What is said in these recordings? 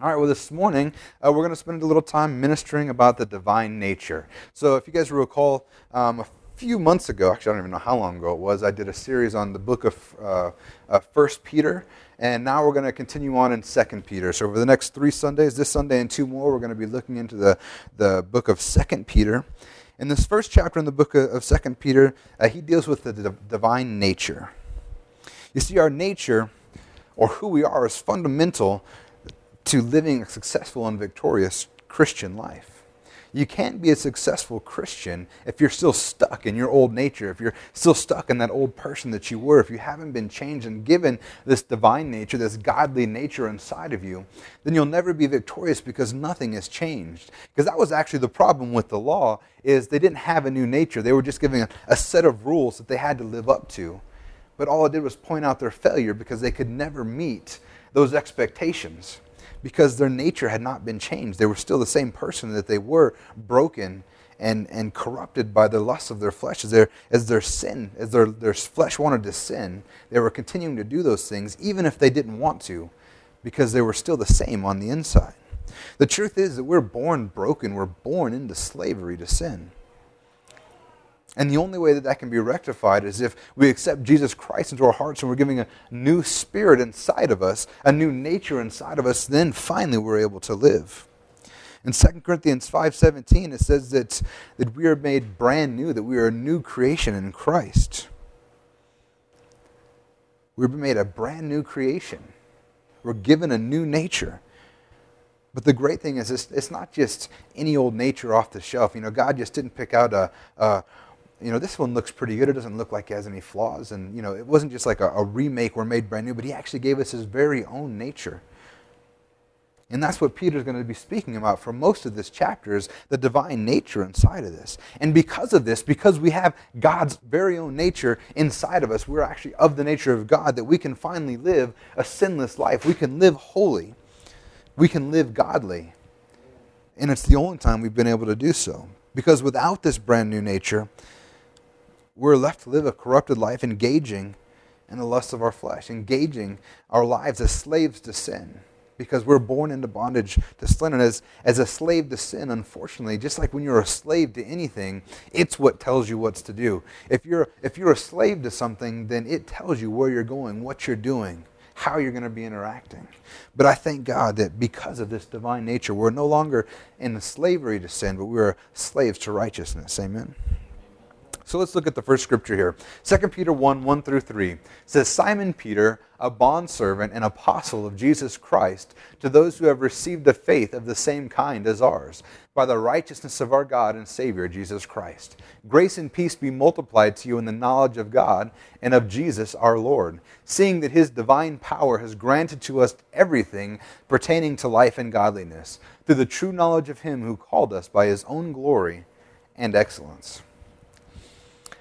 All right, well, this morning uh, we're going to spend a little time ministering about the divine nature. So, if you guys recall, um, a few months ago, actually, I don't even know how long ago it was, I did a series on the book of uh, uh, 1 Peter, and now we're going to continue on in 2 Peter. So, over the next three Sundays, this Sunday and two more, we're going to be looking into the, the book of 2 Peter. In this first chapter in the book of 2 Peter, uh, he deals with the divine nature. You see, our nature, or who we are, is fundamental to living a successful and victorious Christian life. You can't be a successful Christian if you're still stuck in your old nature, if you're still stuck in that old person that you were, if you haven't been changed and given this divine nature, this godly nature inside of you, then you'll never be victorious because nothing has changed. Because that was actually the problem with the law is they didn't have a new nature. They were just giving a, a set of rules that they had to live up to. But all it did was point out their failure because they could never meet those expectations because their nature had not been changed. They were still the same person that they were, broken and, and corrupted by the lust of their flesh. As their, as their sin, as their, their flesh wanted to sin, they were continuing to do those things, even if they didn't want to, because they were still the same on the inside. The truth is that we're born broken, we're born into slavery to sin. And the only way that that can be rectified is if we accept Jesus Christ into our hearts and we're giving a new spirit inside of us, a new nature inside of us, then finally we're able to live. In 2 Corinthians 5:17 it says that, that we are made brand new, that we are a new creation in Christ. We've been made a brand new creation. We're given a new nature. But the great thing is, it's, it's, not just any old nature off the shelf. You know, God just didn't pick out a, a, you know, this one looks pretty good. It doesn't look like it has any flaws. And, you know, it wasn't just like a, a remake or made brand new, but he actually gave us his very own nature. And that's what Peter's going to be speaking about for most of this chapter is the divine nature inside of this. And because of this, because we have God's very own nature inside of us, we're actually of the nature of God, that we can finally live a sinless life. We can live holy. We can live godly. And it's the only time we've been able to do so. Because without this brand new nature, we're left to live a corrupted life, engaging in the lusts of our flesh, engaging our lives as slaves to sin because we're born into bondage to sin. And as, as a slave to sin, unfortunately, just like when you're a slave to anything, it's what tells you what's to do. If you're, if you're a slave to something, then it tells you where you're going, what you're doing, how you're going to be interacting. But I thank God that because of this divine nature, we're no longer in slavery to sin, but we're slaves to righteousness. Amen. So let's look at the first scripture here. 2 Peter 1 1 through 3 says, Simon Peter, a bondservant and apostle of Jesus Christ, to those who have received a faith of the same kind as ours, by the righteousness of our God and Savior, Jesus Christ. Grace and peace be multiplied to you in the knowledge of God and of Jesus our Lord, seeing that his divine power has granted to us everything pertaining to life and godliness, through the true knowledge of him who called us by his own glory and excellence.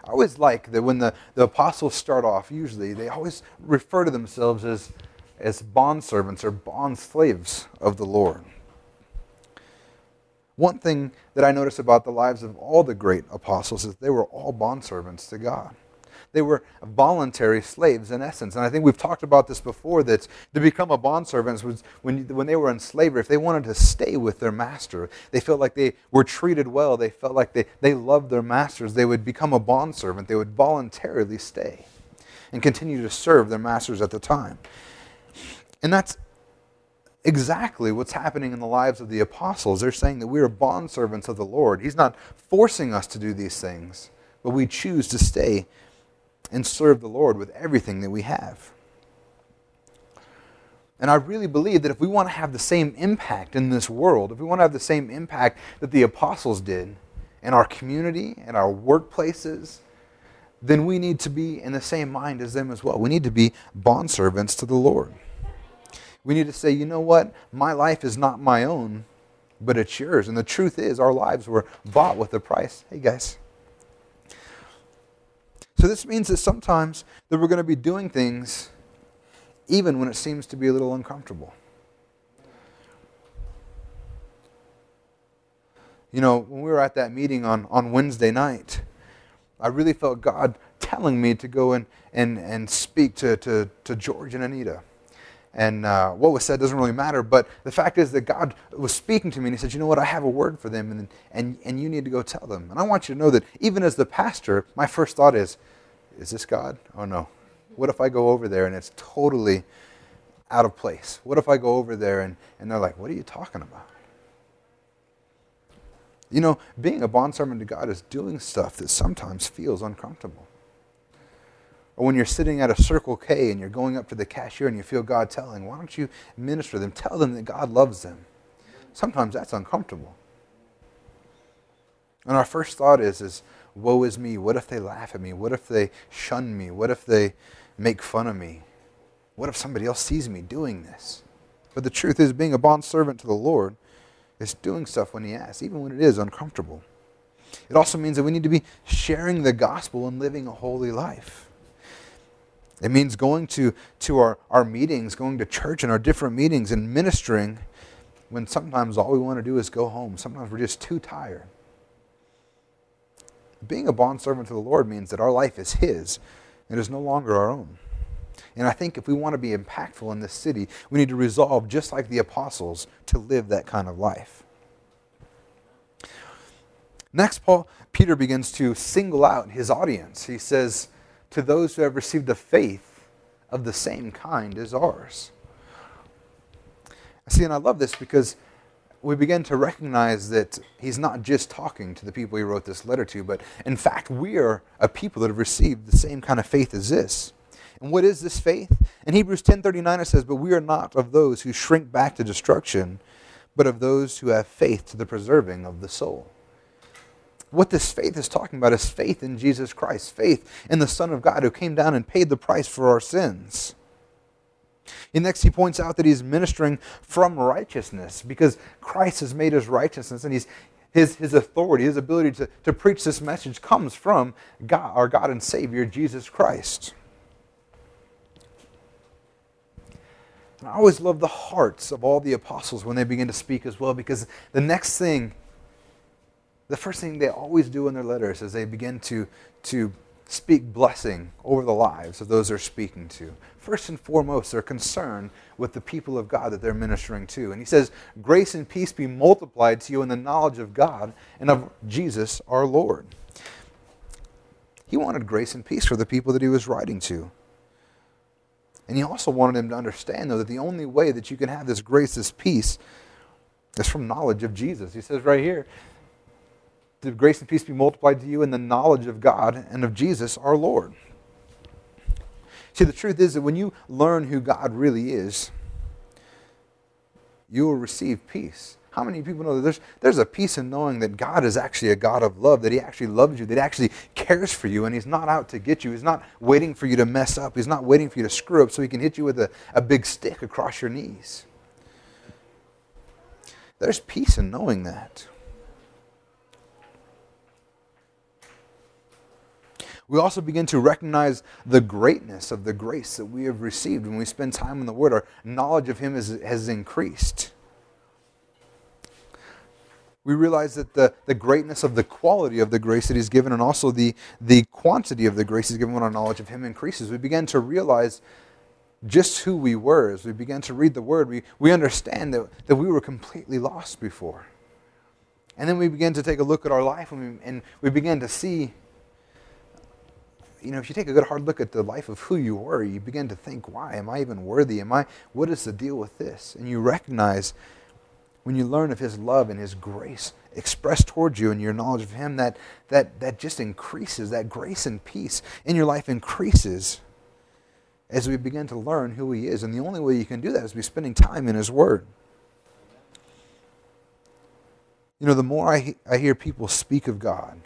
I always like that when the, the apostles start off, usually, they always refer to themselves as, as bond servants or bond slaves of the Lord. One thing that I notice about the lives of all the great apostles is they were all bond servants to God. They were voluntary slaves in essence. And I think we've talked about this before that to become a bondservant was when, when they were in slavery, if they wanted to stay with their master, they felt like they were treated well, they felt like they, they loved their masters, they would become a bondservant. They would voluntarily stay and continue to serve their masters at the time. And that's exactly what's happening in the lives of the apostles. They're saying that we are bondservants of the Lord. He's not forcing us to do these things, but we choose to stay and serve the Lord with everything that we have. And I really believe that if we want to have the same impact in this world, if we want to have the same impact that the apostles did in our community, in our workplaces, then we need to be in the same mind as them as well. We need to be bondservants to the Lord. We need to say, you know what? My life is not my own, but it's yours. And the truth is, our lives were bought with a price. Hey, guys. So this means that sometimes that we're going to be doing things even when it seems to be a little uncomfortable. You know, when we were at that meeting on, on Wednesday night, I really felt God telling me to go and, and, and speak to, to, to George and Anita. and uh, what was said doesn't really matter. But the fact is that God was speaking to me, and He said, "You know what? I have a word for them, and and and you need to go tell them." And I want you to know that even as the pastor, my first thought is, "Is this God? Oh no! What if I go over there and it's totally out of place? What if I go over there and and they're like, "What are you talking about?" You know, being a bondservant to God is doing stuff that sometimes feels uncomfortable. Or when you're sitting at a Circle K and you're going up to the cashier and you feel God telling, why don't you minister them? Tell them that God loves them. Sometimes that's uncomfortable. And our first thought is, is woe is me. What if they laugh at me? What if they shun me? What if they make fun of me? What if somebody else sees me doing this? But the truth is, being a bond servant to the Lord is doing stuff when He asks, even when it is uncomfortable. It also means that we need to be sharing the gospel and living a holy life. It means going to, to our, our meetings, going to church and our different meetings and ministering when sometimes all we want to do is go home. Sometimes we're just too tired. Being a bondservant to the Lord means that our life is His and is no longer our own. And I think if we want to be impactful in this city, we need to resolve, just like the apostles, to live that kind of life. Next, Paul Peter begins to single out his audience. He says, to those who have received a faith of the same kind as ours. See, and I love this because we begin to recognize that he's not just talking to the people he wrote this letter to, but in fact, we are a people that have received the same kind of faith as this. And what is this faith? In Hebrews 10:39 it says, "But we are not of those who shrink back to destruction, but of those who have faith to the preserving of the soul." what this faith is talking about is faith in Jesus Christ, faith in the Son of God who came down and paid the price for our sins. And next, he points out that he's ministering from righteousness because Christ has made his righteousness and he's, his, his authority, his ability to, to preach this message comes from God, our God and Savior, Jesus Christ. And I always love the hearts of all the apostles when they begin to speak as well because the next thing the first thing they always do in their letters is they begin to, to speak blessing over the lives of those they're speaking to. First and foremost, they're concerned with the people of God that they're ministering to. And he says, Grace and peace be multiplied to you in the knowledge of God and of Jesus our Lord. He wanted grace and peace for the people that he was writing to. And he also wanted them to understand, though, that the only way that you can have this grace, this peace, is from knowledge of Jesus. He says right here, the grace and peace be multiplied to you in the knowledge of God and of Jesus our Lord. See, the truth is that when you learn who God really is, you will receive peace. How many people know that there's, there's a peace in knowing that God is actually a God of love, that He actually loves you, that He actually cares for you, and He's not out to get you. He's not waiting for you to mess up. He's not waiting for you to screw up so He can hit you with a, a big stick across your knees. There's peace in knowing that. We also begin to recognize the greatness of the grace that we have received when we spend time in the Word. Our knowledge of Him is, has increased. We realize that the, the greatness of the quality of the grace that He's given and also the, the quantity of the grace He's given when our knowledge of Him increases. We begin to realize just who we were as we began to read the Word. We, we understand that, that we were completely lost before. And then we begin to take a look at our life and we, and we begin to see you know, if you take a good hard look at the life of who you were, you begin to think, why? Am I even worthy? Am I, what is the deal with this? And you recognize when you learn of his love and his grace expressed towards you and your knowledge of him, that, that, that just increases, that grace and peace in your life increases as we begin to learn who he is. And the only way you can do that is by spending time in his word. You know, the more I, I hear people speak of God,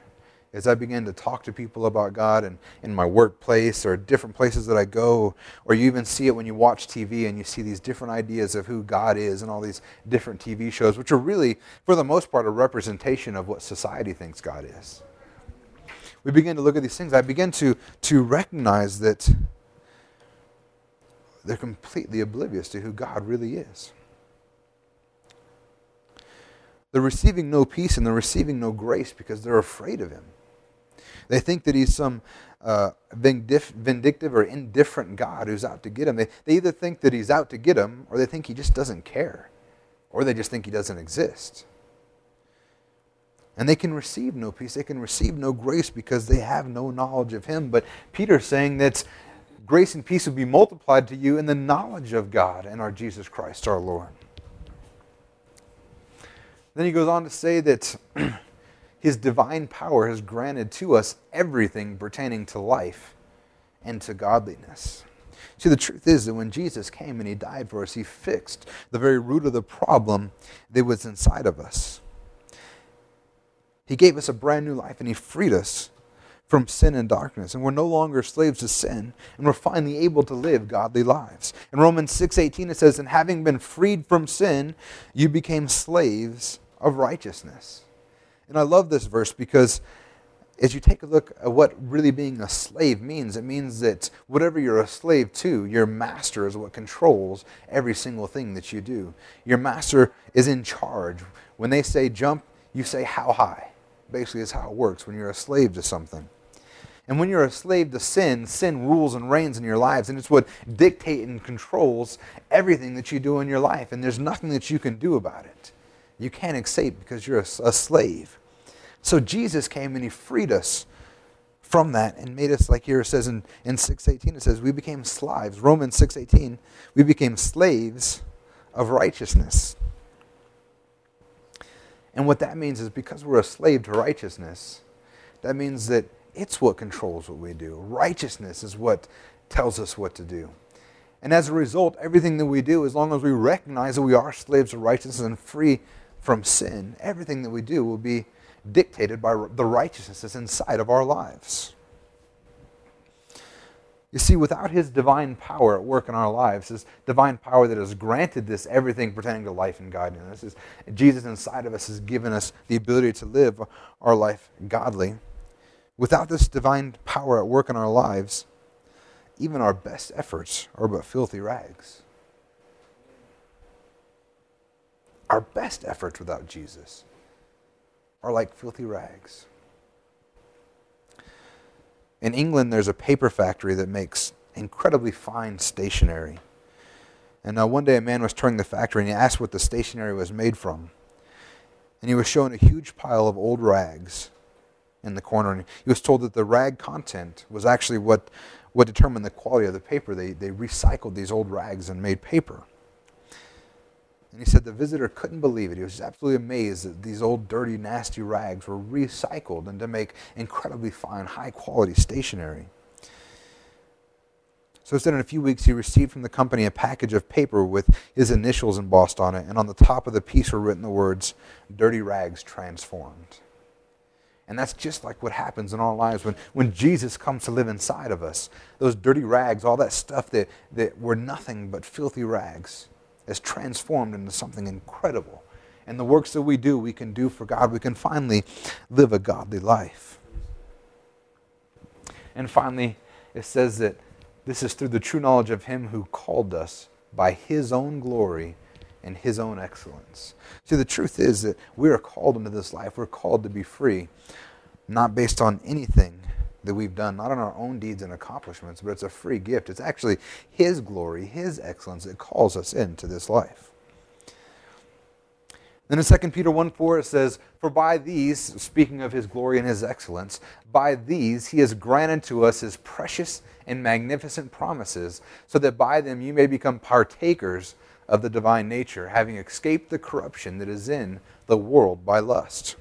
as I begin to talk to people about God and in my workplace or different places that I go, or you even see it when you watch TV and you see these different ideas of who God is and all these different TV shows, which are really, for the most part, a representation of what society thinks God is. We begin to look at these things. I begin to, to recognize that they're completely oblivious to who God really is. They're receiving no peace and they're receiving no grace because they're afraid of Him. They think that he's some uh, vindictive or indifferent God who's out to get him. They, they either think that he's out to get him, or they think he just doesn't care or they just think he doesn't exist. And they can receive no peace, they can receive no grace because they have no knowledge of him. But Peter's saying that grace and peace will be multiplied to you in the knowledge of God and our Jesus Christ our Lord. Then he goes on to say that his divine power has granted to us everything pertaining to life and to godliness. See, the truth is that when Jesus came and he died for us, he fixed the very root of the problem that was inside of us. He gave us a brand new life and he freed us from sin and darkness and we're no longer slaves to sin and we're finally able to live godly lives. In Romans 6:18 it says and having been freed from sin you became slaves of righteousness. And I love this verse because as you take a look at what really being a slave means, it means that whatever you're a slave to, your master is what controls every single thing that you do. Your master is in charge. When they say jump, you say how high. Basically, is how it works when you're a slave to something. And when you're a slave to sin, sin rules and reigns in your lives, and it's what dictates and controls everything that you do in your life. And there's nothing that you can do about it. You can't escape because you're a, a slave. So Jesus came and he freed us from that and made us like here it says in, in 618 it says we became slaves. Romans 618 we became slaves of righteousness. And what that means is because we're a slave to righteousness that means that it's what controls what we do. Righteousness is what tells us what to do. And as a result everything that we do as long as we recognize that we are slaves of righteousness and free from sin everything that we do will be dictated by the righteousness that's inside of our lives. You see, without His divine power at work in our lives, His divine power that has granted this everything pertaining to life and godliness, is Jesus inside of us has given us the ability to live our life godly. Without this divine power at work in our lives, even our best efforts are but filthy rags. Our best efforts without Jesus are like filthy rags. In England, there's a paper factory that makes incredibly fine stationery. And uh, one day a man was touring the factory and he asked what the stationery was made from. And he was shown a huge pile of old rags in the corner. And he was told that the rag content was actually what, what determined the quality of the paper. They, they recycled these old rags and made paper. And he said the visitor couldn't believe it. He was absolutely amazed that these old, dirty, nasty rags were recycled and to make incredibly fine, high quality stationery. So instead, in a few weeks, he received from the company a package of paper with his initials embossed on it, and on the top of the piece were written the words, Dirty Rags Transformed. And that's just like what happens in our lives when, when Jesus comes to live inside of us. Those dirty rags, all that stuff that, that were nothing but filthy rags, is transformed into something incredible. And the works that we do, we can do for God. We can finally live a godly life. And finally, it says that this is through the true knowledge of Him who called us by His own glory and His own excellence. See, the truth is that we are called into this life. We're called to be free, not based on anything that we've done, not on our own deeds and accomplishments, but it's a free gift. It's actually His glory, His excellence that calls us into this life. Then in 2 Peter 1 4, it says, For by these, speaking of his glory and his excellence, by these he has granted to us his precious and magnificent promises, so that by them you may become partakers of the divine nature, having escaped the corruption that is in the world by lust.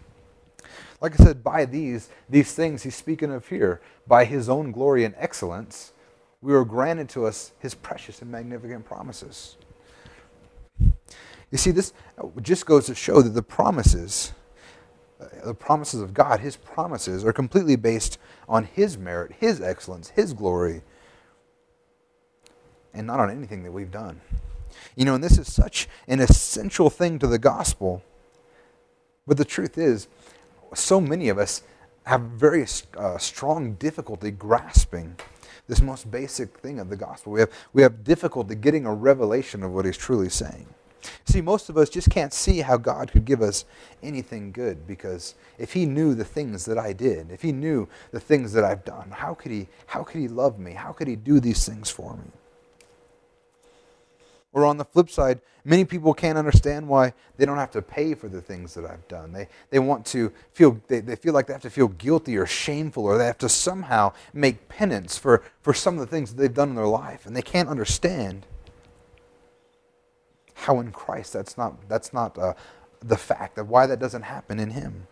Like I said, by these, these things he's speaking of here, by his own glory and excellence, we were granted to us his precious and magnificent promises. You see, this just goes to show that the promises, uh, the promises of God, his promises, are completely based on his merit, his excellence, his glory, and not on anything that we've done. You know, and this is such an essential thing to the gospel. But the truth is, so many of us have very uh, strong difficulty grasping this most basic thing of the gospel. We have, we have difficulty getting a revelation of what he's truly saying. See, most of us just can't see how God could give us anything good because if he knew the things that I did, if he knew the things that I've done, how could he how could he love me? How could he do these things for me? Or on the flip side, many people can't understand why they don't have to pay for the things that I've done. They, they want to feel, they, they feel like they have to feel guilty or shameful or they have to somehow make penance for, for some of the things that they've done in their life. And they can't understand how in Christ that's not, that's not uh, the fact of why that doesn't happen in Him.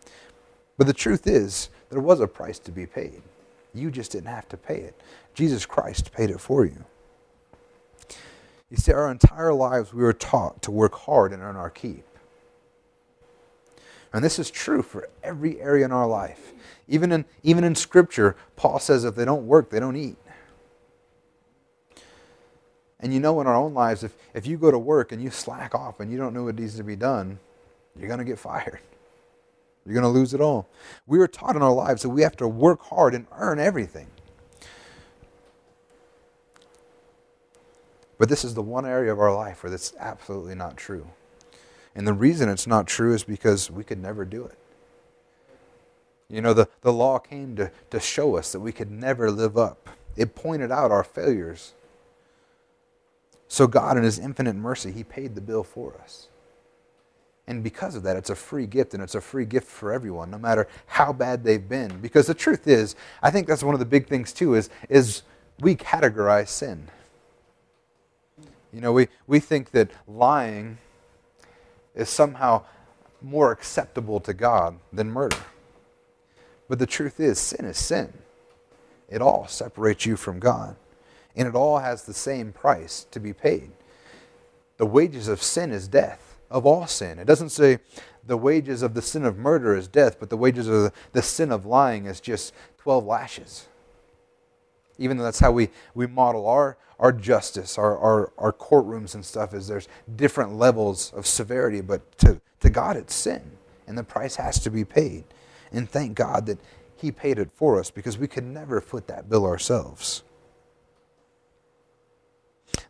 But the truth is, there was a price to be paid. You just didn't have to pay it. Jesus Christ paid it for you. You see, our entire lives we were taught to work hard and earn our keep. And this is true for every area in our life. Even in, even in Scripture, Paul says if they don't work, they don't eat. And you know, in our own lives, if, if you go to work and you slack off and you don't know what needs to be done, you're going to get fired. You're going to lose it all. We were taught in our lives that we have to work hard and earn everything. But this is the one area of our life where that's absolutely not true. And the reason it's not true is because we could never do it. You know, the, the law came to, to show us that we could never live up, it pointed out our failures. So, God, in His infinite mercy, He paid the bill for us. And because of that, it's a free gift, and it's a free gift for everyone, no matter how bad they've been. Because the truth is, I think that's one of the big things too, is, is we categorize sin. You know, we, we think that lying is somehow more acceptable to God than murder. But the truth is, sin is sin. It all separates you from God, and it all has the same price to be paid. The wages of sin is death, of all sin. It doesn't say the wages of the sin of murder is death, but the wages of the, the sin of lying is just 12 lashes even though that's how we, we model our, our justice, our, our, our courtrooms and stuff, is there's different levels of severity, but to, to God it's sin, and the price has to be paid. And thank God that He paid it for us because we could never foot that bill ourselves.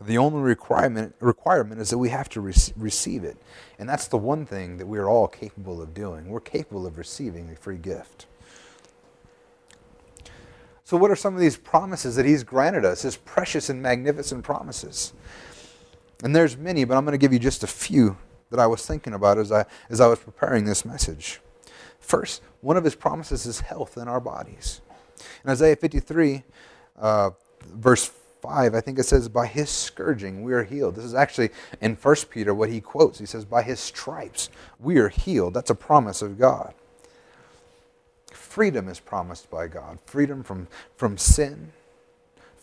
The only requirement, requirement is that we have to re- receive it. And that's the one thing that we're all capable of doing. We're capable of receiving a free gift. So, what are some of these promises that He's granted us, His precious and magnificent promises? And there's many, but I'm going to give you just a few that I was thinking about as I, as I was preparing this message. First, one of His promises is health in our bodies. In Isaiah 53, uh, verse 5, I think it says, By his scourging we are healed. This is actually in 1 Peter what he quotes. He says, By his stripes we are healed. That's a promise of God freedom is promised by God freedom from, from sin,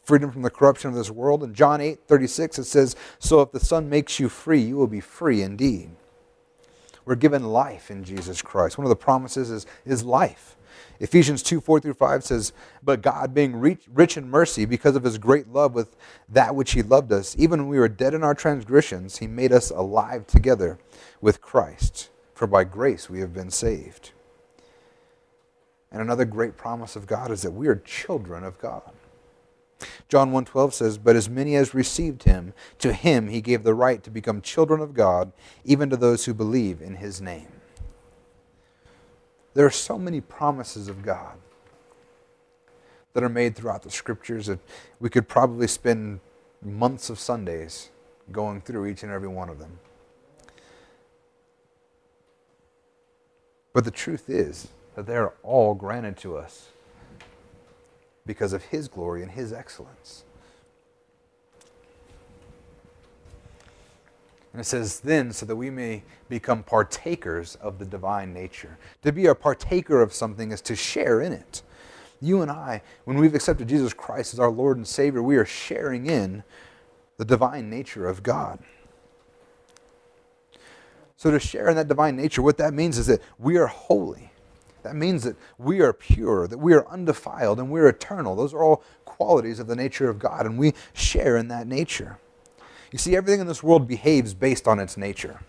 freedom from the corruption of this world. In John 8 36, it says, So if the Son makes you free, you will be free indeed. We're given life in Jesus Christ. One of the promises is, is life. Ephesians 2 4 through 5 says, But God, being rich in mercy because of his great love with that which he loved us, even when we were dead in our transgressions, he made us alive together with Christ. For by grace we have been saved. And another great promise of God is that we are children of God. John 1:12 says, "But as many as received him, to him he gave the right to become children of God, even to those who believe in his name." There are so many promises of God that are made throughout the scriptures that we could probably spend months of Sundays going through each and every one of them. But the truth is, that they are all granted to us because of His glory and His excellence. And it says, then, so that we may become partakers of the divine nature. To be a partaker of something is to share in it. You and I, when we've accepted Jesus Christ as our Lord and Savior, we are sharing in the divine nature of God. So, to share in that divine nature, what that means is that we are holy. That means that we are pure, that we are undefiled, and we're eternal. Those are all qualities of the nature of God, and we share in that nature. You see, everything in this world behaves based on its nature.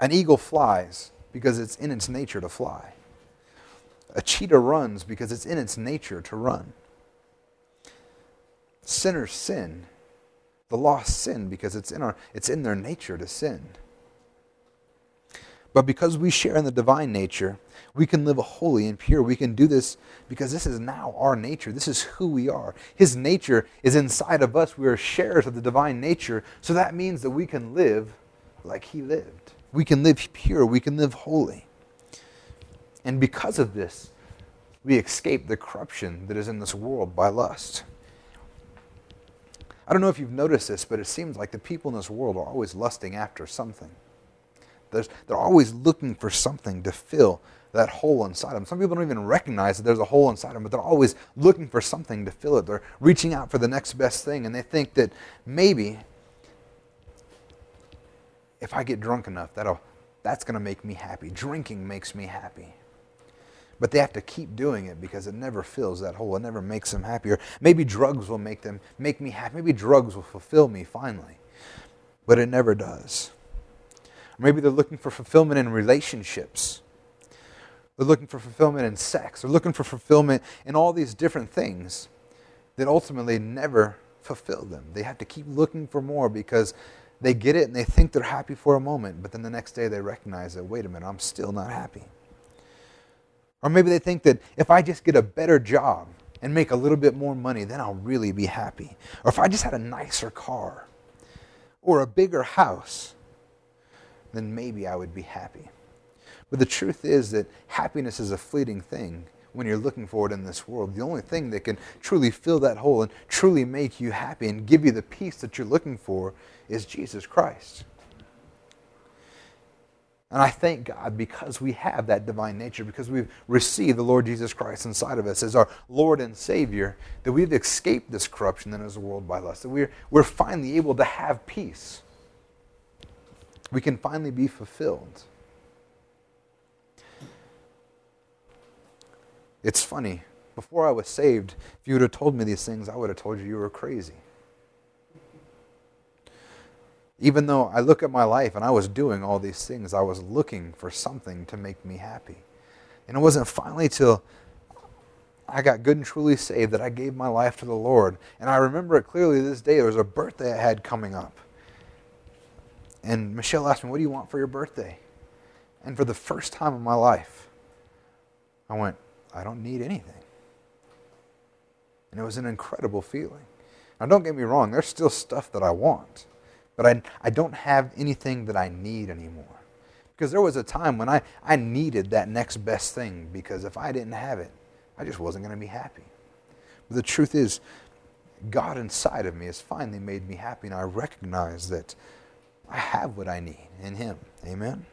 An eagle flies because it's in its nature to fly. A cheetah runs because it's in its nature to run. Sinners sin The lost sin because it's in, our, it's in their nature to sin. But because we share in the divine nature, we can live holy and pure. We can do this because this is now our nature. This is who we are. His nature is inside of us. We are sharers of the divine nature. So that means that we can live like He lived. We can live pure. We can live holy. And because of this, we escape the corruption that is in this world by lust. I don't know if you've noticed this, but it seems like the people in this world are always lusting after something. They're always looking for something to fill that hole inside them. Some people don't even recognize that there's a hole inside them, but they're always looking for something to fill it. They're reaching out for the next best thing, and they think that maybe if I get drunk enough, that'll, that's going to make me happy. Drinking makes me happy. But they have to keep doing it because it never fills that hole. It never makes them happier. Maybe drugs will make them make me happy. Maybe drugs will fulfill me finally. But it never does. Maybe they're looking for fulfillment in relationships. They're looking for fulfillment in sex. They're looking for fulfillment in all these different things that ultimately never fulfill them. They have to keep looking for more because they get it and they think they're happy for a moment, but then the next day they recognize that, wait a minute, I'm still not happy. Or maybe they think that if I just get a better job and make a little bit more money, then I'll really be happy. Or if I just had a nicer car or a bigger house, then maybe I would be happy. But the truth is that happiness is a fleeting thing when you're looking for it in this world. The only thing that can truly fill that hole and truly make you happy and give you the peace that you're looking for is Jesus Christ. And I thank God because we have that divine nature, because we've received the Lord Jesus Christ inside of us as our Lord and Savior, that we've escaped this corruption that is the world by lust, that we're, we're finally able to have peace. We can finally be fulfilled. It's funny. Before I was saved, if you would have told me these things, I would have told you you were crazy. Even though I look at my life and I was doing all these things, I was looking for something to make me happy. And it wasn't finally till I got good and truly saved that I gave my life to the Lord. And I remember it clearly this day. There was a birthday I had coming up. And Michelle asked me, What do you want for your birthday? And for the first time in my life, I went, I don't need anything. And it was an incredible feeling. Now, don't get me wrong, there's still stuff that I want. But I, I don't have anything that I need anymore. Because there was a time when I, I needed that next best thing because if I didn't have it, I just wasn't going to be happy. But the truth is, God inside of me has finally made me happy, and I recognize that I have what I need in Him. Amen.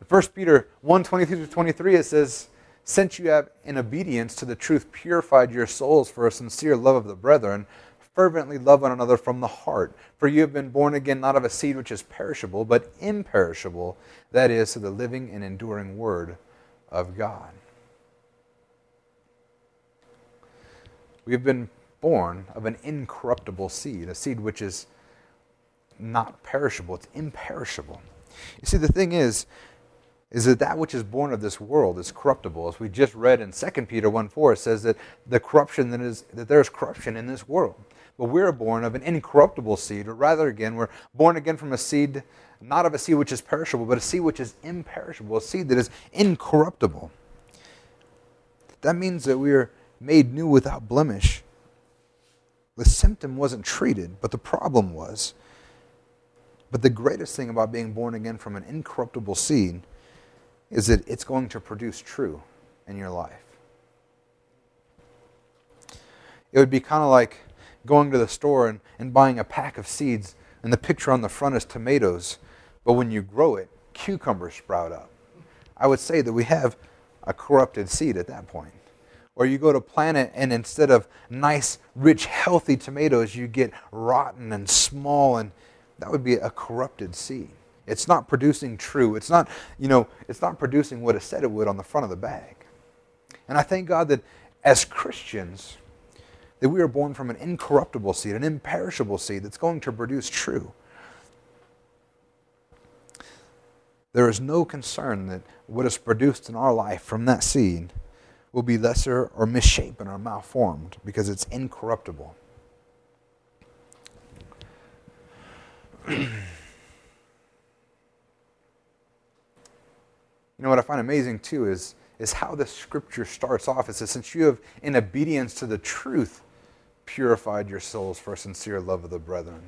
In 1 Peter 1 22 23, it says, Since you have, in obedience to the truth, purified your souls for a sincere love of the brethren, fervently love one another from the heart. For you have been born again not of a seed which is perishable, but imperishable, that is, to the living and enduring Word of God. We have been born of an incorruptible seed, a seed which is not perishable, it's imperishable. You see, the thing is, is that that which is born of this world is corruptible. As we just read in 2 Peter 1 4, it says that the corruption that is that there's corruption in this world. But we're born of an incorruptible seed, or rather, again, we're born again from a seed, not of a seed which is perishable, but a seed which is imperishable, a seed that is incorruptible. That means that we are made new without blemish. The symptom wasn't treated, but the problem was. But the greatest thing about being born again from an incorruptible seed is that it's going to produce true in your life. It would be kind of like going to the store and, and buying a pack of seeds, and the picture on the front is tomatoes, but when you grow it, cucumbers sprout up. I would say that we have a corrupted seed at that point. Or you go to plant it, and instead of nice, rich, healthy tomatoes, you get rotten and small, and that would be a corrupted seed. It's not producing true. It's not, you know, it's not producing what it said it would on the front of the bag. And I thank God that as Christians, that we are born from an incorruptible seed, an imperishable seed that's going to produce true. There is no concern that what is produced in our life from that seed will be lesser or misshapen or malformed because it's incorruptible. You know what I find amazing too is, is how the scripture starts off. It says, Since you have, in obedience to the truth, purified your souls for a sincere love of the brethren.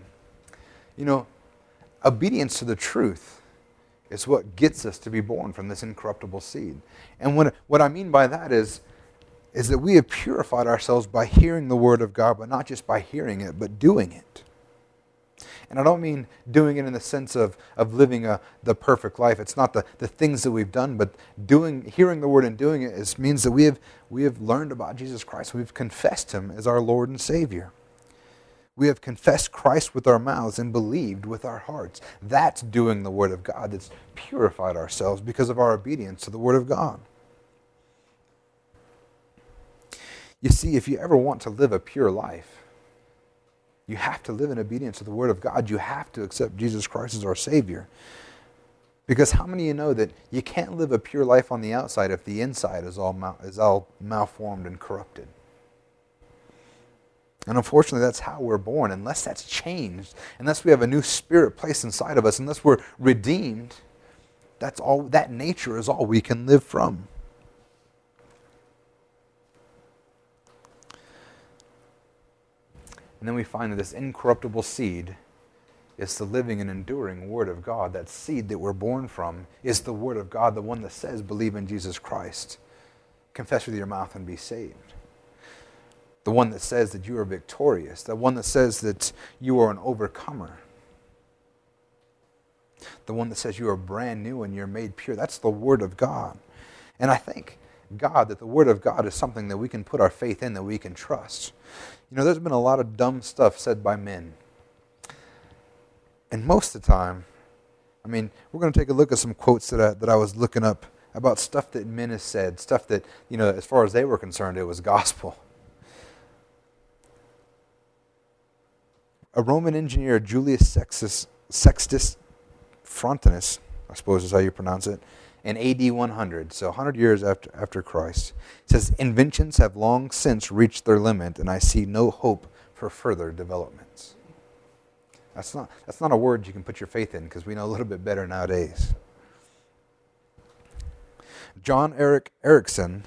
You know, obedience to the truth is what gets us to be born from this incorruptible seed. And what, what I mean by that is, is that we have purified ourselves by hearing the word of God, but not just by hearing it, but doing it. And I don't mean doing it in the sense of, of living a, the perfect life. It's not the, the things that we've done, but doing, hearing the word and doing it is, means that we have, we have learned about Jesus Christ. We've confessed him as our Lord and Savior. We have confessed Christ with our mouths and believed with our hearts. That's doing the Word of God that's purified ourselves because of our obedience to the Word of God. You see, if you ever want to live a pure life, you have to live in obedience to the Word of God. You have to accept Jesus Christ as our Savior. Because how many of you know that you can't live a pure life on the outside if the inside is all, mal- is all malformed and corrupted? And unfortunately, that's how we're born. Unless that's changed, unless we have a new spirit placed inside of us, unless we're redeemed, that's all that nature is all we can live from. And then we find that this incorruptible seed is the living and enduring Word of God. That seed that we're born from is the Word of God, the one that says, believe in Jesus Christ, confess with your mouth and be saved. The one that says that you are victorious, the one that says that you are an overcomer, the one that says you are brand new and you're made pure. That's the Word of God. And I think God, that the Word of God is something that we can put our faith in, that we can trust. You know, there's been a lot of dumb stuff said by men. And most of the time, I mean, we're going to take a look at some quotes that I, that I was looking up about stuff that men have said, stuff that, you know, as far as they were concerned, it was gospel. A Roman engineer, Julius Sextus, Sextus Frontinus, I suppose is how you pronounce it, in AD 100, so 100 years after, after Christ. It says, Inventions have long since reached their limit, and I see no hope for further developments. That's not, that's not a word you can put your faith in because we know a little bit better nowadays. John Eric Erikson,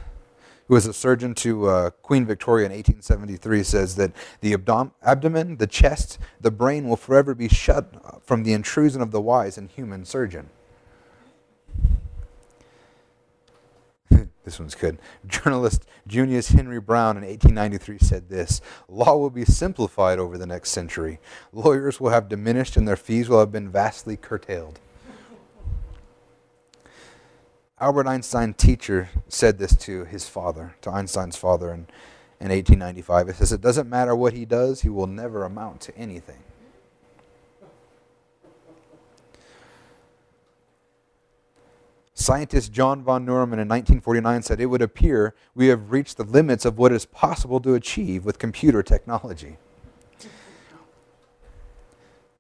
who was a surgeon to uh, Queen Victoria in 1873, says that the abdom- abdomen, the chest, the brain will forever be shut from the intrusion of the wise and human surgeon. This one's good. Journalist Junius Henry Browne in 1893 said this Law will be simplified over the next century. Lawyers will have diminished and their fees will have been vastly curtailed. Albert Einstein's teacher said this to his father, to Einstein's father in, in 1895. It says, It doesn't matter what he does, he will never amount to anything. Scientist John von Neumann in 1949 said it would appear we have reached the limits of what is possible to achieve with computer technology.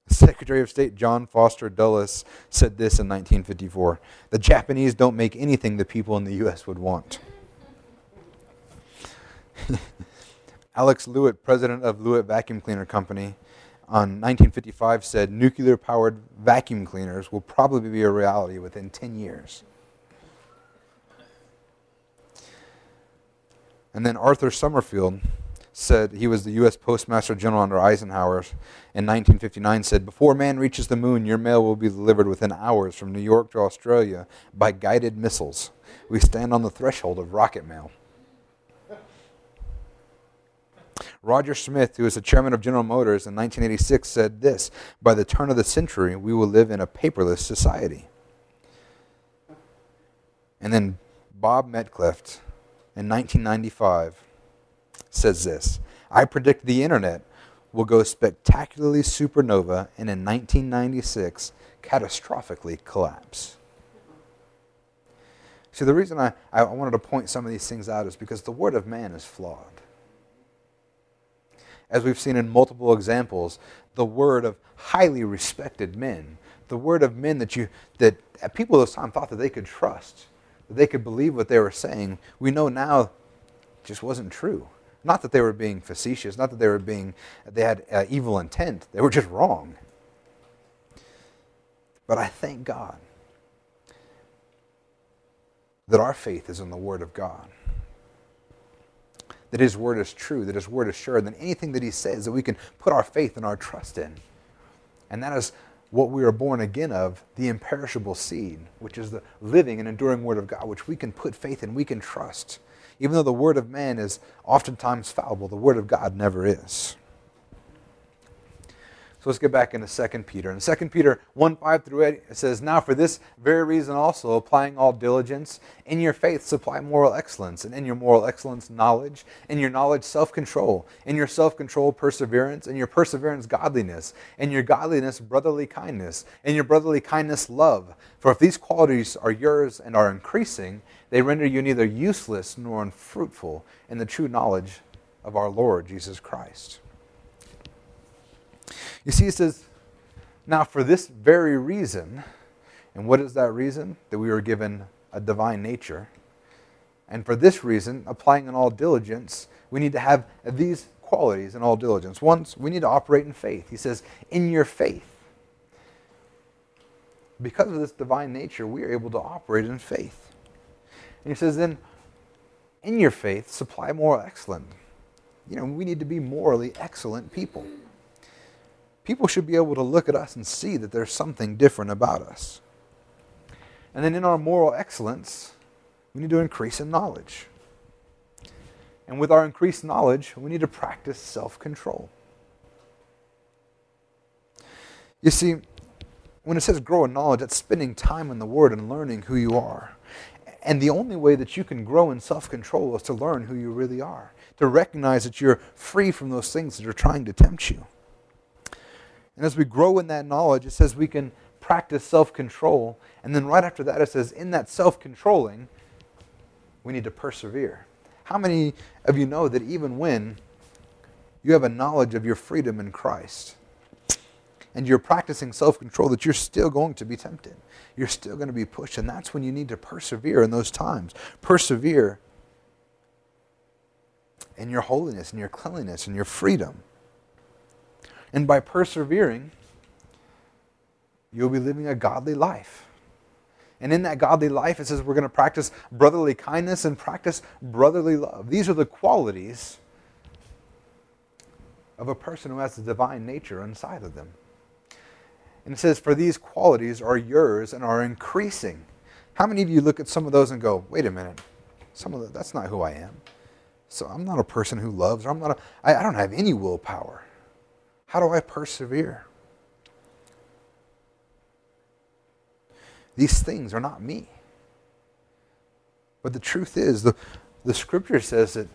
Secretary of State John Foster Dulles said this in 1954 The Japanese don't make anything the people in the U.S. would want. Alex Lewyt, president of Lewyt Vacuum Cleaner Company, on 1955 said nuclear powered vacuum cleaners will probably be a reality within 10 years. And then Arthur Summerfield said he was the U.S. Postmaster General under Eisenhower in 1959 said, Before man reaches the moon, your mail will be delivered within hours from New York to Australia by guided missiles. We stand on the threshold of rocket mail. Roger Smith, who was the chairman of General Motors in 1986, said this By the turn of the century, we will live in a paperless society. And then Bob Metcalfe in 1995 says this I predict the internet will go spectacularly supernova and in 1996 catastrophically collapse. See, the reason I, I wanted to point some of these things out is because the word of man is flawed as we've seen in multiple examples, the word of highly respected men, the word of men that you that people of the time thought that they could trust, that they could believe what they were saying. We know now just wasn't true. Not that they were being facetious, not that they were being they had uh, evil intent. They were just wrong. But I thank God that our faith is in the Word of God. That His Word is true, that His Word is sure, than anything that He says, that we can put our faith and our trust in. And that is what we are born again of, the imperishable seed, which is the living and enduring Word of God, which we can put faith in, we can trust. Even though the Word of man is oftentimes fallible, the Word of God never is. So let's get back into 2 Peter. In 2 Peter 1 5 through 8, it says, Now for this very reason also, applying all diligence, in your faith supply moral excellence, and in your moral excellence, knowledge, in your knowledge, self control, in your self control, perseverance, in your perseverance, godliness, in your godliness, brotherly kindness, in your brotherly kindness, love. For if these qualities are yours and are increasing, they render you neither useless nor unfruitful in the true knowledge of our Lord Jesus Christ. You see, it says, now for this very reason, and what is that reason? That we were given a divine nature. And for this reason, applying in all diligence, we need to have these qualities in all diligence. Once, we need to operate in faith. He says, in your faith. Because of this divine nature, we are able to operate in faith. And he says, then, in your faith, supply moral excellence. You know, we need to be morally excellent people people should be able to look at us and see that there's something different about us. And then in our moral excellence, we need to increase in knowledge. And with our increased knowledge, we need to practice self control. You see, when it says grow in knowledge, that's spending time in the Word and learning who you are. And the only way that you can grow in self control is to learn who you really are, to recognize that you're free from those things that are trying to tempt you. And as we grow in that knowledge, it says we can practice self control. And then right after that, it says, in that self controlling, we need to persevere. How many of you know that even when you have a knowledge of your freedom in Christ and you're practicing self control, that you're still going to be tempted? You're still going to be pushed. And that's when you need to persevere in those times. Persevere in your holiness and your cleanliness and your freedom. And by persevering, you'll be living a godly life. And in that godly life, it says we're going to practice brotherly kindness and practice brotherly love. These are the qualities of a person who has the divine nature inside of them. And it says, For these qualities are yours and are increasing. How many of you look at some of those and go, wait a minute, some of the, that's not who I am. So I'm not a person who loves, or I'm not a, I, I don't have any willpower. How do I persevere? These things are not me. But the truth is, the, the scripture says that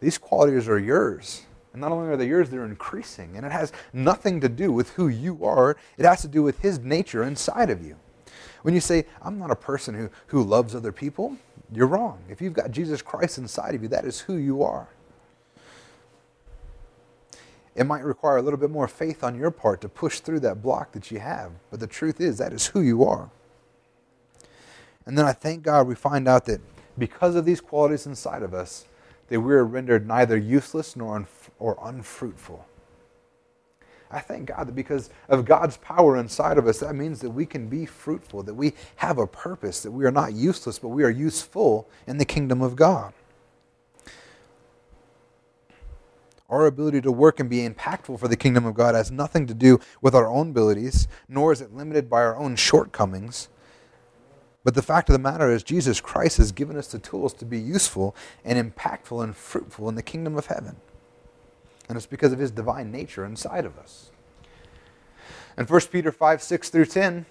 these qualities are yours. And not only are they yours, they're increasing. And it has nothing to do with who you are, it has to do with His nature inside of you. When you say, I'm not a person who, who loves other people, you're wrong. If you've got Jesus Christ inside of you, that is who you are. It might require a little bit more faith on your part to push through that block that you have. But the truth is, that is who you are. And then I thank God we find out that because of these qualities inside of us, that we are rendered neither useless nor unf- or unfruitful. I thank God that because of God's power inside of us, that means that we can be fruitful, that we have a purpose, that we are not useless, but we are useful in the kingdom of God. Our ability to work and be impactful for the kingdom of God has nothing to do with our own abilities, nor is it limited by our own shortcomings. But the fact of the matter is, Jesus Christ has given us the tools to be useful and impactful and fruitful in the kingdom of heaven. And it's because of his divine nature inside of us. And 1 Peter 5 6 through 10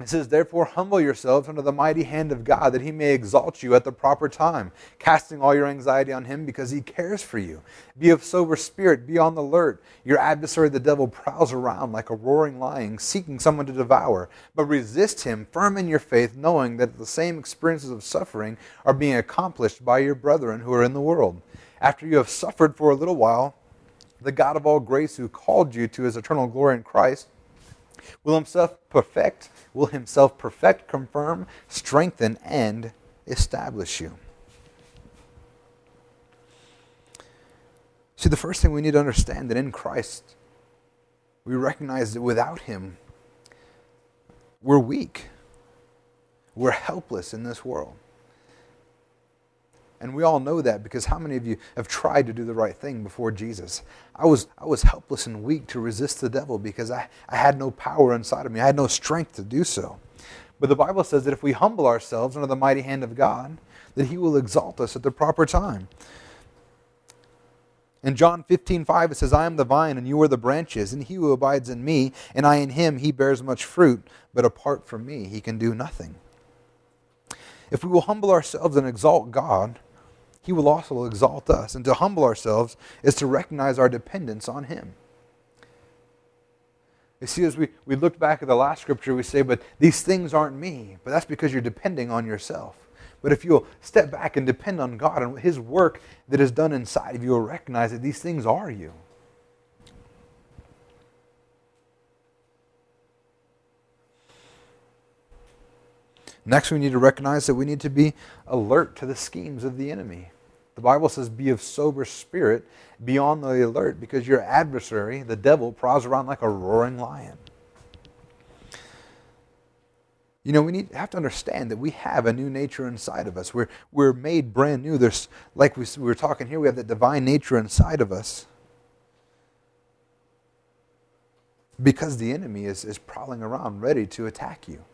it says, Therefore, humble yourselves under the mighty hand of God, that he may exalt you at the proper time, casting all your anxiety on him because he cares for you. Be of sober spirit, be on the alert. Your adversary, the devil, prowls around like a roaring lion, seeking someone to devour. But resist him, firm in your faith, knowing that the same experiences of suffering are being accomplished by your brethren who are in the world. After you have suffered for a little while, the God of all grace, who called you to his eternal glory in Christ, will himself perfect will himself perfect, confirm, strengthen, and establish you. See, the first thing we need to understand that in Christ, we recognize that without him, we're weak. We're helpless in this world. And we all know that because how many of you have tried to do the right thing before Jesus? I was, I was helpless and weak to resist the devil because I, I had no power inside of me. I had no strength to do so. But the Bible says that if we humble ourselves under the mighty hand of God, that he will exalt us at the proper time. In John 15, 5, it says, I am the vine, and you are the branches, and he who abides in me, and I in him, he bears much fruit, but apart from me, he can do nothing. If we will humble ourselves and exalt God, he will also exalt us. And to humble ourselves is to recognize our dependence on him. You see, as we, we look back at the last scripture, we say, but these things aren't me. But that's because you're depending on yourself. But if you'll step back and depend on God and His work that is done inside of you, you'll recognize that these things are you. Next, we need to recognize that we need to be alert to the schemes of the enemy. The Bible says, Be of sober spirit, be on the alert, because your adversary, the devil, prowls around like a roaring lion. You know, we need have to understand that we have a new nature inside of us. We're, we're made brand new. There's, like we, we were talking here, we have that divine nature inside of us. Because the enemy is, is prowling around ready to attack you.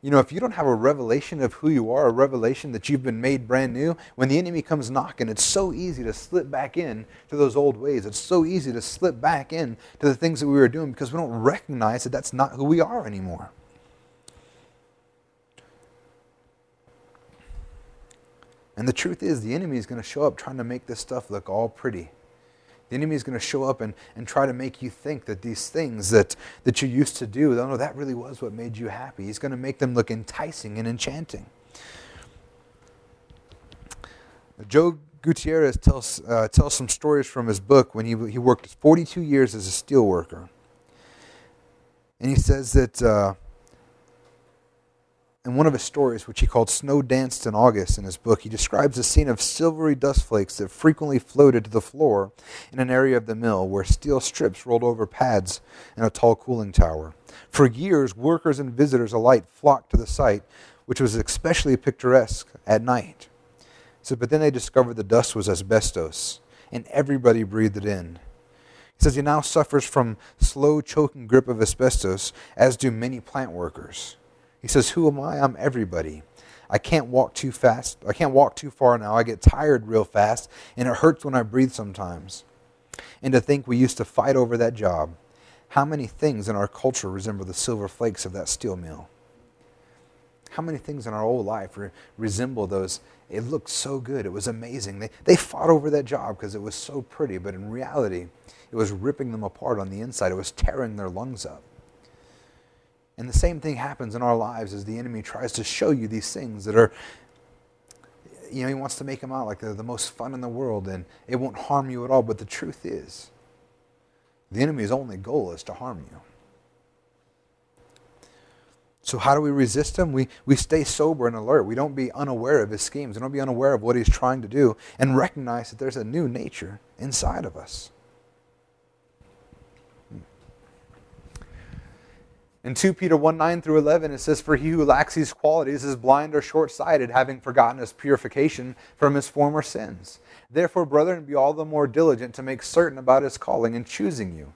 You know, if you don't have a revelation of who you are, a revelation that you've been made brand new, when the enemy comes knocking, it's so easy to slip back in to those old ways. It's so easy to slip back in to the things that we were doing because we don't recognize that that's not who we are anymore. And the truth is, the enemy is going to show up trying to make this stuff look all pretty. The enemy is going to show up and, and try to make you think that these things that, that you used to do, oh, no, that really was what made you happy. He's going to make them look enticing and enchanting. Joe Gutierrez tells, uh, tells some stories from his book when he, he worked 42 years as a steel worker. And he says that. Uh, in one of his stories, which he called Snow Danced in August in his book, he describes a scene of silvery dust flakes that frequently floated to the floor in an area of the mill where steel strips rolled over pads in a tall cooling tower. For years, workers and visitors alike flocked to the site, which was especially picturesque at night. So, but then they discovered the dust was asbestos, and everybody breathed it in. He says he now suffers from slow choking grip of asbestos, as do many plant workers. He says, Who am I? I'm everybody. I can't walk too fast. I can't walk too far now. I get tired real fast, and it hurts when I breathe sometimes. And to think we used to fight over that job. How many things in our culture resemble the silver flakes of that steel mill? How many things in our old life re- resemble those? It looked so good. It was amazing. They, they fought over that job because it was so pretty, but in reality, it was ripping them apart on the inside. It was tearing their lungs up. And the same thing happens in our lives as the enemy tries to show you these things that are, you know, he wants to make them out like they're the most fun in the world and it won't harm you at all. But the truth is, the enemy's only goal is to harm you. So, how do we resist him? We, we stay sober and alert. We don't be unaware of his schemes. We don't be unaware of what he's trying to do and recognize that there's a new nature inside of us. In 2 Peter 1 9 through 11, it says, For he who lacks these qualities is blind or short sighted, having forgotten his purification from his former sins. Therefore, brethren, be all the more diligent to make certain about his calling and choosing you.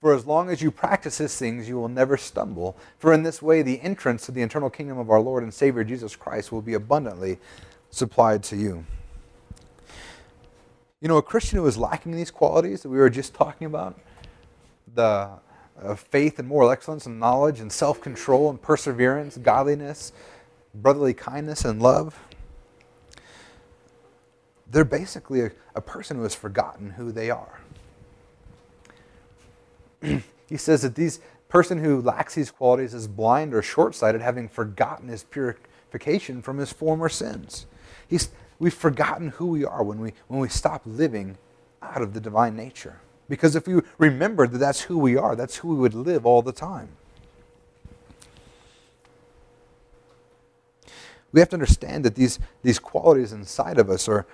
For as long as you practice his things, you will never stumble. For in this way, the entrance to the eternal kingdom of our Lord and Savior Jesus Christ will be abundantly supplied to you. You know, a Christian who is lacking these qualities that we were just talking about, the of faith and moral excellence and knowledge and self control and perseverance, godliness, brotherly kindness, and love. They're basically a, a person who has forgotten who they are. he says that this person who lacks these qualities is blind or short sighted, having forgotten his purification from his former sins. He's, we've forgotten who we are when we, when we stop living out of the divine nature. Because if we remembered that that's who we are, that's who we would live all the time. We have to understand that these, these qualities inside of us are,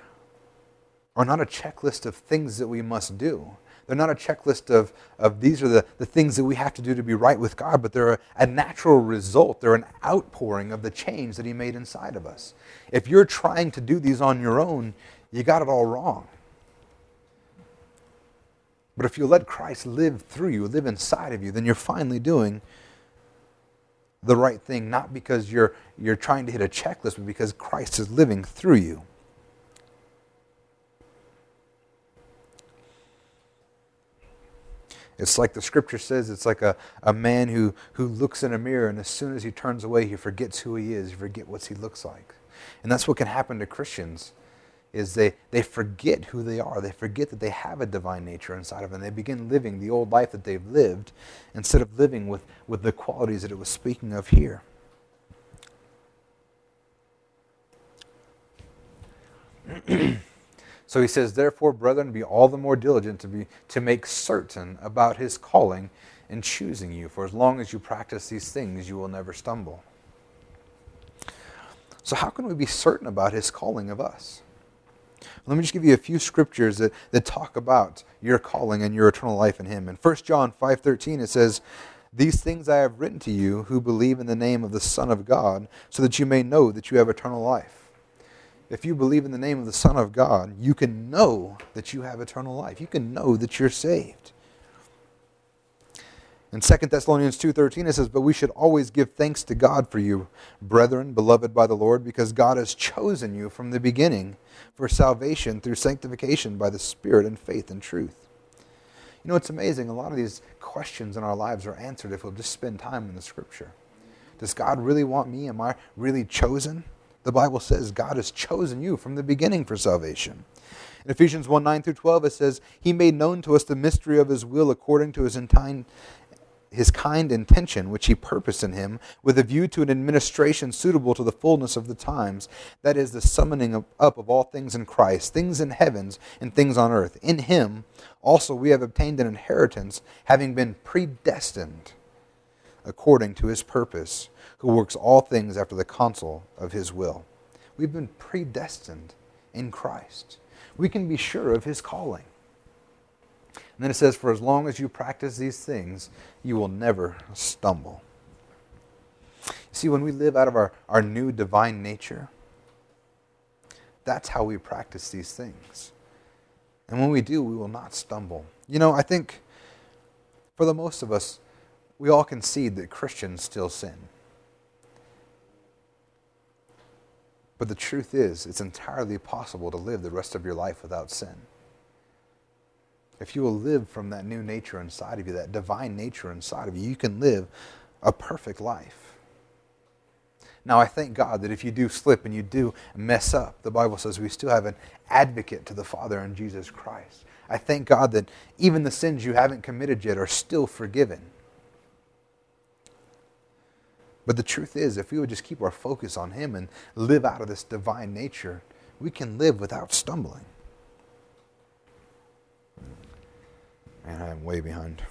are not a checklist of things that we must do. They're not a checklist of, of these are the, the things that we have to do to be right with God, but they're a, a natural result. They're an outpouring of the change that He made inside of us. If you're trying to do these on your own, you got it all wrong. But if you let Christ live through you, live inside of you, then you're finally doing the right thing, not because you're, you're trying to hit a checklist, but because Christ is living through you. It's like the scripture says, it's like a, a man who, who looks in a mirror, and as soon as he turns away, he forgets who he is, he forgets what he looks like. And that's what can happen to Christians is they, they forget who they are. They forget that they have a divine nature inside of them. They begin living the old life that they've lived instead of living with, with the qualities that it was speaking of here. so he says, Therefore, brethren, be all the more diligent to, be, to make certain about his calling and choosing you. For as long as you practice these things, you will never stumble. So, how can we be certain about his calling of us? Let me just give you a few scriptures that, that talk about your calling and your eternal life in him. In 1 John 5.13 it says, These things I have written to you who believe in the name of the Son of God, so that you may know that you have eternal life. If you believe in the name of the Son of God, you can know that you have eternal life. You can know that you're saved. In 2 Thessalonians 2:13 it says, "But we should always give thanks to God for you, brethren, beloved by the Lord, because God has chosen you from the beginning for salvation through sanctification by the Spirit and faith and truth." You know, it's amazing. A lot of these questions in our lives are answered if we'll just spend time in the scripture. Does God really want me? Am I really chosen? The Bible says God has chosen you from the beginning for salvation. In Ephesians 1 9 through 12, it says, He made known to us the mystery of His will according to His entire his kind intention which he purposed in him, with a view to an administration suitable to the fullness of the times, that is, the summoning up of all things in Christ, things in heavens and things on earth. In him also we have obtained an inheritance, having been predestined according to his purpose, who works all things after the counsel of his will. We've been predestined in Christ. We can be sure of his calling. And then it says, For as long as you practice these things, you will never stumble. See, when we live out of our, our new divine nature, that's how we practice these things. And when we do, we will not stumble. You know, I think for the most of us, we all concede that Christians still sin. But the truth is, it's entirely possible to live the rest of your life without sin if you will live from that new nature inside of you, that divine nature inside of you, you can live a perfect life. Now, I thank God that if you do slip and you do mess up, the Bible says we still have an advocate to the Father in Jesus Christ. I thank God that even the sins you haven't committed yet are still forgiven. But the truth is, if we would just keep our focus on Him and live out of this divine nature, we can live without stumbling. Man, I am way behind.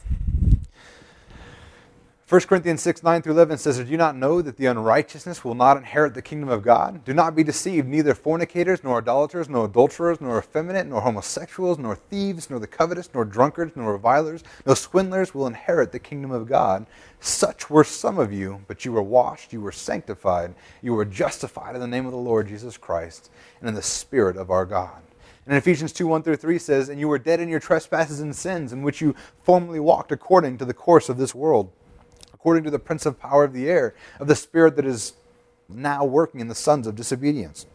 1 Corinthians 6, 9 through 11 says, Do you not know that the unrighteousness will not inherit the kingdom of God? Do not be deceived. Neither fornicators, nor idolaters, nor adulterers, nor effeminate, nor homosexuals, nor thieves, nor the covetous, nor drunkards, nor revilers, nor swindlers will inherit the kingdom of God. Such were some of you, but you were washed, you were sanctified, you were justified in the name of the Lord Jesus Christ, and in the Spirit of our God. And Ephesians 2 1 through 3 says, And you were dead in your trespasses and sins, in which you formerly walked according to the course of this world, according to the prince of power of the air, of the spirit that is now working in the sons of disobedience.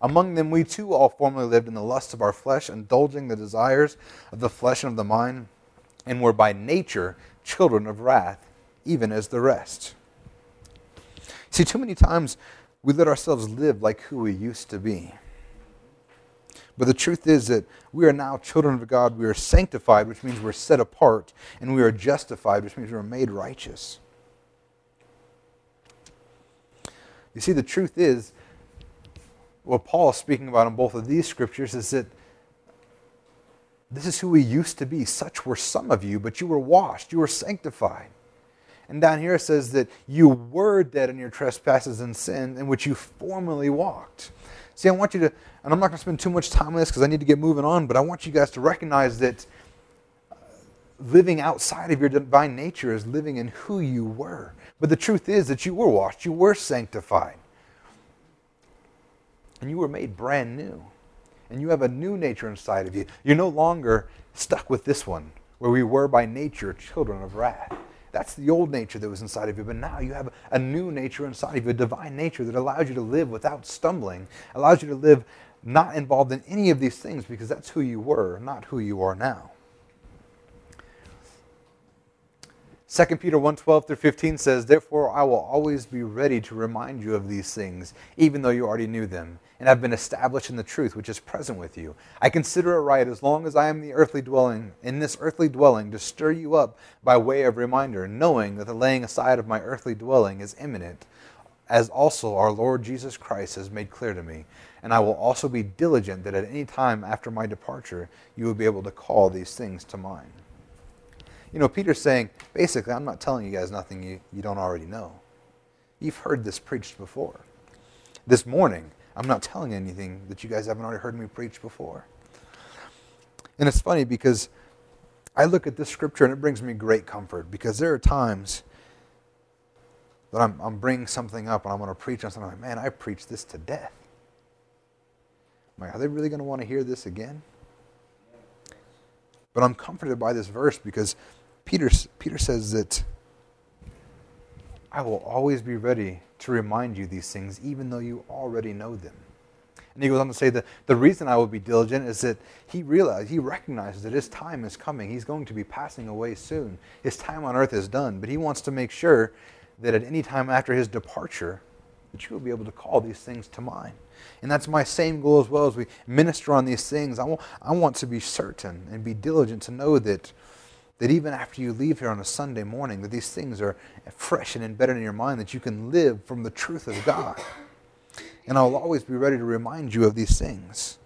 Among them we too all formerly lived in the lusts of our flesh, indulging the desires of the flesh and of the mind, and were by nature children of wrath, even as the rest. See, too many times we let ourselves live like who we used to be. But the truth is that we are now children of God. We are sanctified, which means we're set apart, and we are justified, which means we're made righteous. You see, the truth is, what Paul is speaking about in both of these scriptures is that this is who we used to be. Such were some of you, but you were washed, you were sanctified. And down here it says that you were dead in your trespasses and sin in which you formerly walked. See, I want you to, and I'm not going to spend too much time on this because I need to get moving on, but I want you guys to recognize that uh, living outside of your divine nature is living in who you were. But the truth is that you were washed, you were sanctified, and you were made brand new. And you have a new nature inside of you. You're no longer stuck with this one, where we were by nature children of wrath. That's the old nature that was inside of you. But now you have a new nature inside of you, a divine nature that allows you to live without stumbling, allows you to live not involved in any of these things because that's who you were, not who you are now. 2 Peter 1 12 through 15 says, Therefore I will always be ready to remind you of these things, even though you already knew them, and have been established in the truth which is present with you. I consider it right, as long as I am the earthly dwelling, in this earthly dwelling, to stir you up by way of reminder, knowing that the laying aside of my earthly dwelling is imminent, as also our Lord Jesus Christ has made clear to me. And I will also be diligent that at any time after my departure you will be able to call these things to mind. You know, Peter's saying, basically, I'm not telling you guys nothing you, you don't already know. You've heard this preached before. This morning, I'm not telling anything that you guys haven't already heard me preach before. And it's funny because I look at this scripture and it brings me great comfort because there are times that I'm, I'm bringing something up and I'm going to preach on something like, man, I preached this to death. I'm like, are they really going to want to hear this again? But I'm comforted by this verse because Peter, Peter says that I will always be ready to remind you these things, even though you already know them. And he goes on to say that the reason I will be diligent is that he realizes, he recognizes that his time is coming. He's going to be passing away soon. His time on earth is done, but he wants to make sure that at any time after his departure, that you will be able to call these things to mind. And that's my same goal as well as we minister on these things. I want, I want to be certain and be diligent to know that that even after you leave here on a Sunday morning, that these things are fresh and embedded in your mind, that you can live from the truth of God. And I'll always be ready to remind you of these things.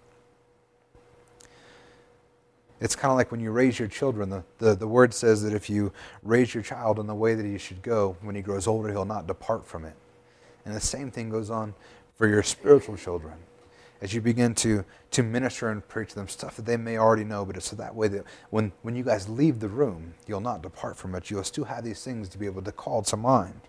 It's kind of like when you raise your children. The, the, the word says that if you raise your child in the way that he should go, when he grows older, he'll not depart from it. And the same thing goes on for your spiritual children as you begin to, to minister and preach to them stuff that they may already know, but it's so that way that when, when you guys leave the room, you'll not depart from it. You'll still have these things to be able to call to mind.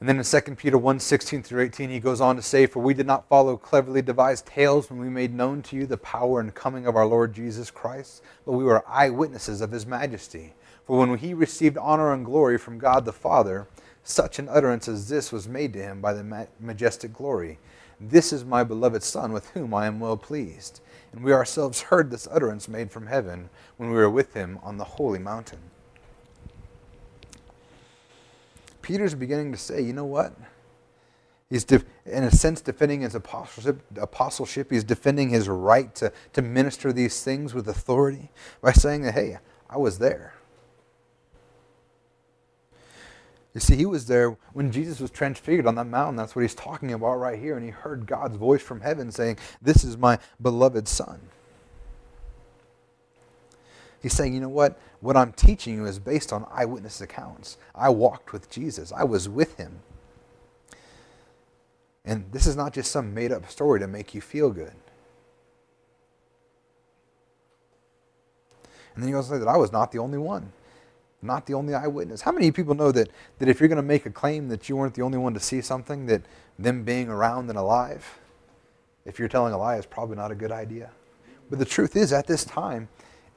And then in 2 Peter 1 16 through 18, he goes on to say, For we did not follow cleverly devised tales when we made known to you the power and coming of our Lord Jesus Christ, but we were eyewitnesses of his majesty. For when he received honor and glory from God the Father, such an utterance as this was made to him by the majestic glory. This is my beloved Son, with whom I am well pleased. And we ourselves heard this utterance made from heaven when we were with him on the holy mountain. Peter's beginning to say, you know what? He's, in a sense, defending his apostleship, apostleship. He's defending his right to, to minister these things with authority by saying that, hey, I was there. You see, he was there when Jesus was transfigured on that mountain. That's what he's talking about right here. And he heard God's voice from heaven saying, This is my beloved Son. He's saying, You know what? What I'm teaching you is based on eyewitness accounts. I walked with Jesus, I was with him. And this is not just some made up story to make you feel good. And then he goes to say that I was not the only one not the only eyewitness. How many people know that, that if you're going to make a claim that you weren't the only one to see something, that them being around and alive, if you're telling a lie, is probably not a good idea? But the truth is, at this time,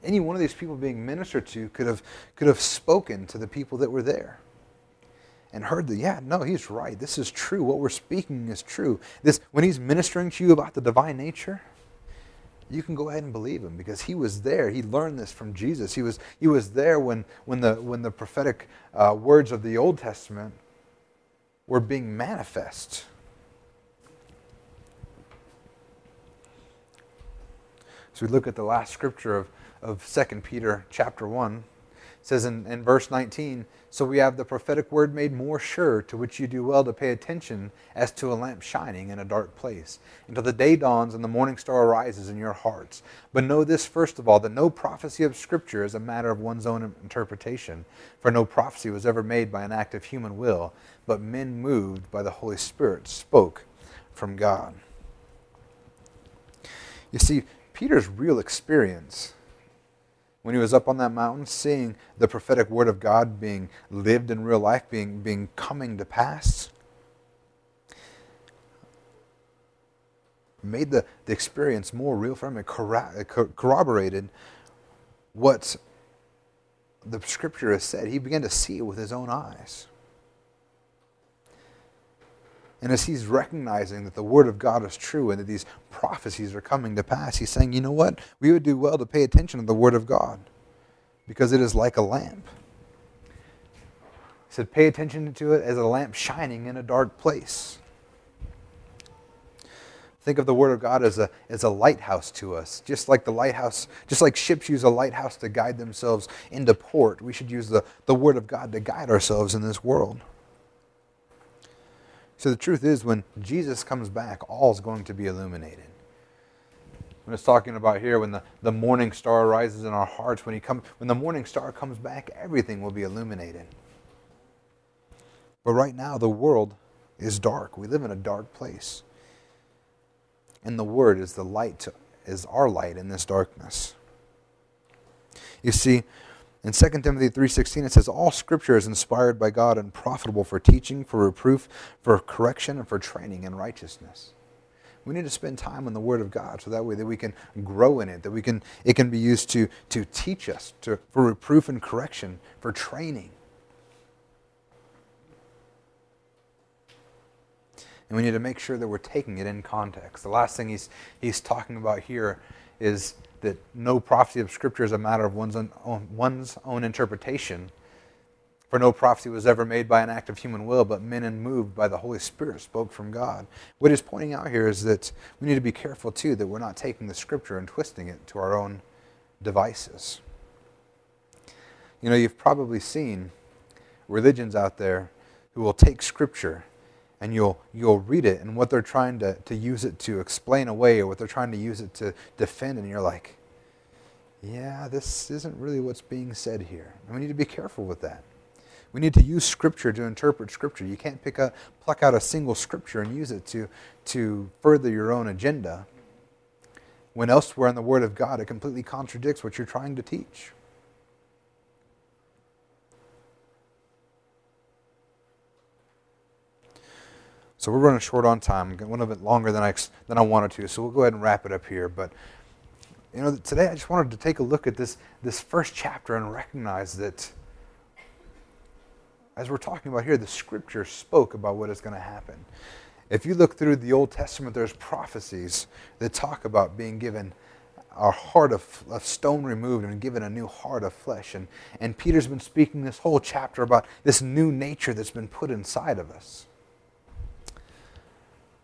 any one of these people being ministered to could have, could have spoken to the people that were there and heard that, yeah, no, he's right. This is true. What we're speaking is true. This, when he's ministering to you about the divine nature, you can go ahead and believe him because he was there. He learned this from Jesus. He was, he was there when, when, the, when the prophetic uh, words of the Old Testament were being manifest. So we look at the last scripture of, of 2 Peter chapter 1 says in, in verse 19, So we have the prophetic word made more sure, to which you do well to pay attention as to a lamp shining in a dark place, until the day dawns and the morning star arises in your hearts. But know this first of all, that no prophecy of Scripture is a matter of one's own interpretation, for no prophecy was ever made by an act of human will, but men moved by the Holy Spirit spoke from God. You see, Peter's real experience when he was up on that mountain, seeing the prophetic word of God being lived in real life, being, being coming to pass, made the, the experience more real for him. It corroborated what the scripture has said. He began to see it with his own eyes. And as he's recognizing that the word of God is true and that these prophecies are coming to pass, he's saying, you know what? We would do well to pay attention to the word of God because it is like a lamp. He said, pay attention to it as a lamp shining in a dark place. Think of the Word of God as a, as a lighthouse to us. Just like the lighthouse, just like ships use a lighthouse to guide themselves into port, we should use the, the Word of God to guide ourselves in this world. So the truth is, when Jesus comes back, all is going to be illuminated. When it's talking about here, when the, the morning star rises in our hearts, when, he come, when the morning star comes back, everything will be illuminated. But right now, the world is dark. We live in a dark place. And the Word is the light, to, is our light in this darkness. You see, in 2 Timothy 3:16 it says all scripture is inspired by God and profitable for teaching, for reproof, for correction and for training in righteousness. We need to spend time on the word of God so that way that we can grow in it, that we can it can be used to to teach us, to for reproof and correction, for training. And we need to make sure that we're taking it in context. The last thing he's he's talking about here is that no prophecy of Scripture is a matter of one's own, one's own interpretation. For no prophecy was ever made by an act of human will, but men and moved by the Holy Spirit spoke from God. What he's pointing out here is that we need to be careful, too, that we're not taking the Scripture and twisting it to our own devices. You know, you've probably seen religions out there who will take Scripture and you'll you'll read it and what they're trying to, to use it to explain away or what they're trying to use it to defend and you're like yeah this isn't really what's being said here. And we need to be careful with that. We need to use scripture to interpret scripture. You can't pick a pluck out a single scripture and use it to to further your own agenda when elsewhere in the word of god it completely contradicts what you're trying to teach So we're running short on time. One of bit longer than I than I wanted to. So we'll go ahead and wrap it up here. But you know, today I just wanted to take a look at this this first chapter and recognize that as we're talking about here, the Scripture spoke about what is going to happen. If you look through the Old Testament, there's prophecies that talk about being given our heart of, of, stone removed and given a new heart of flesh. And, and Peter's been speaking this whole chapter about this new nature that's been put inside of us.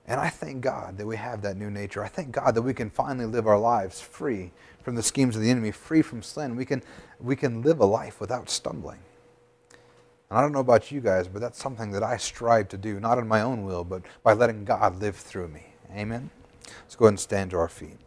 And I thank God that we have that new nature. I thank God that we can finally live our lives free from the schemes of the enemy, free from sin. We can, we can live a life without stumbling. And I don't know about you guys, but that's something that I strive to do, not in my own will, but by letting God live through me. Amen? Let's go ahead and stand to our feet.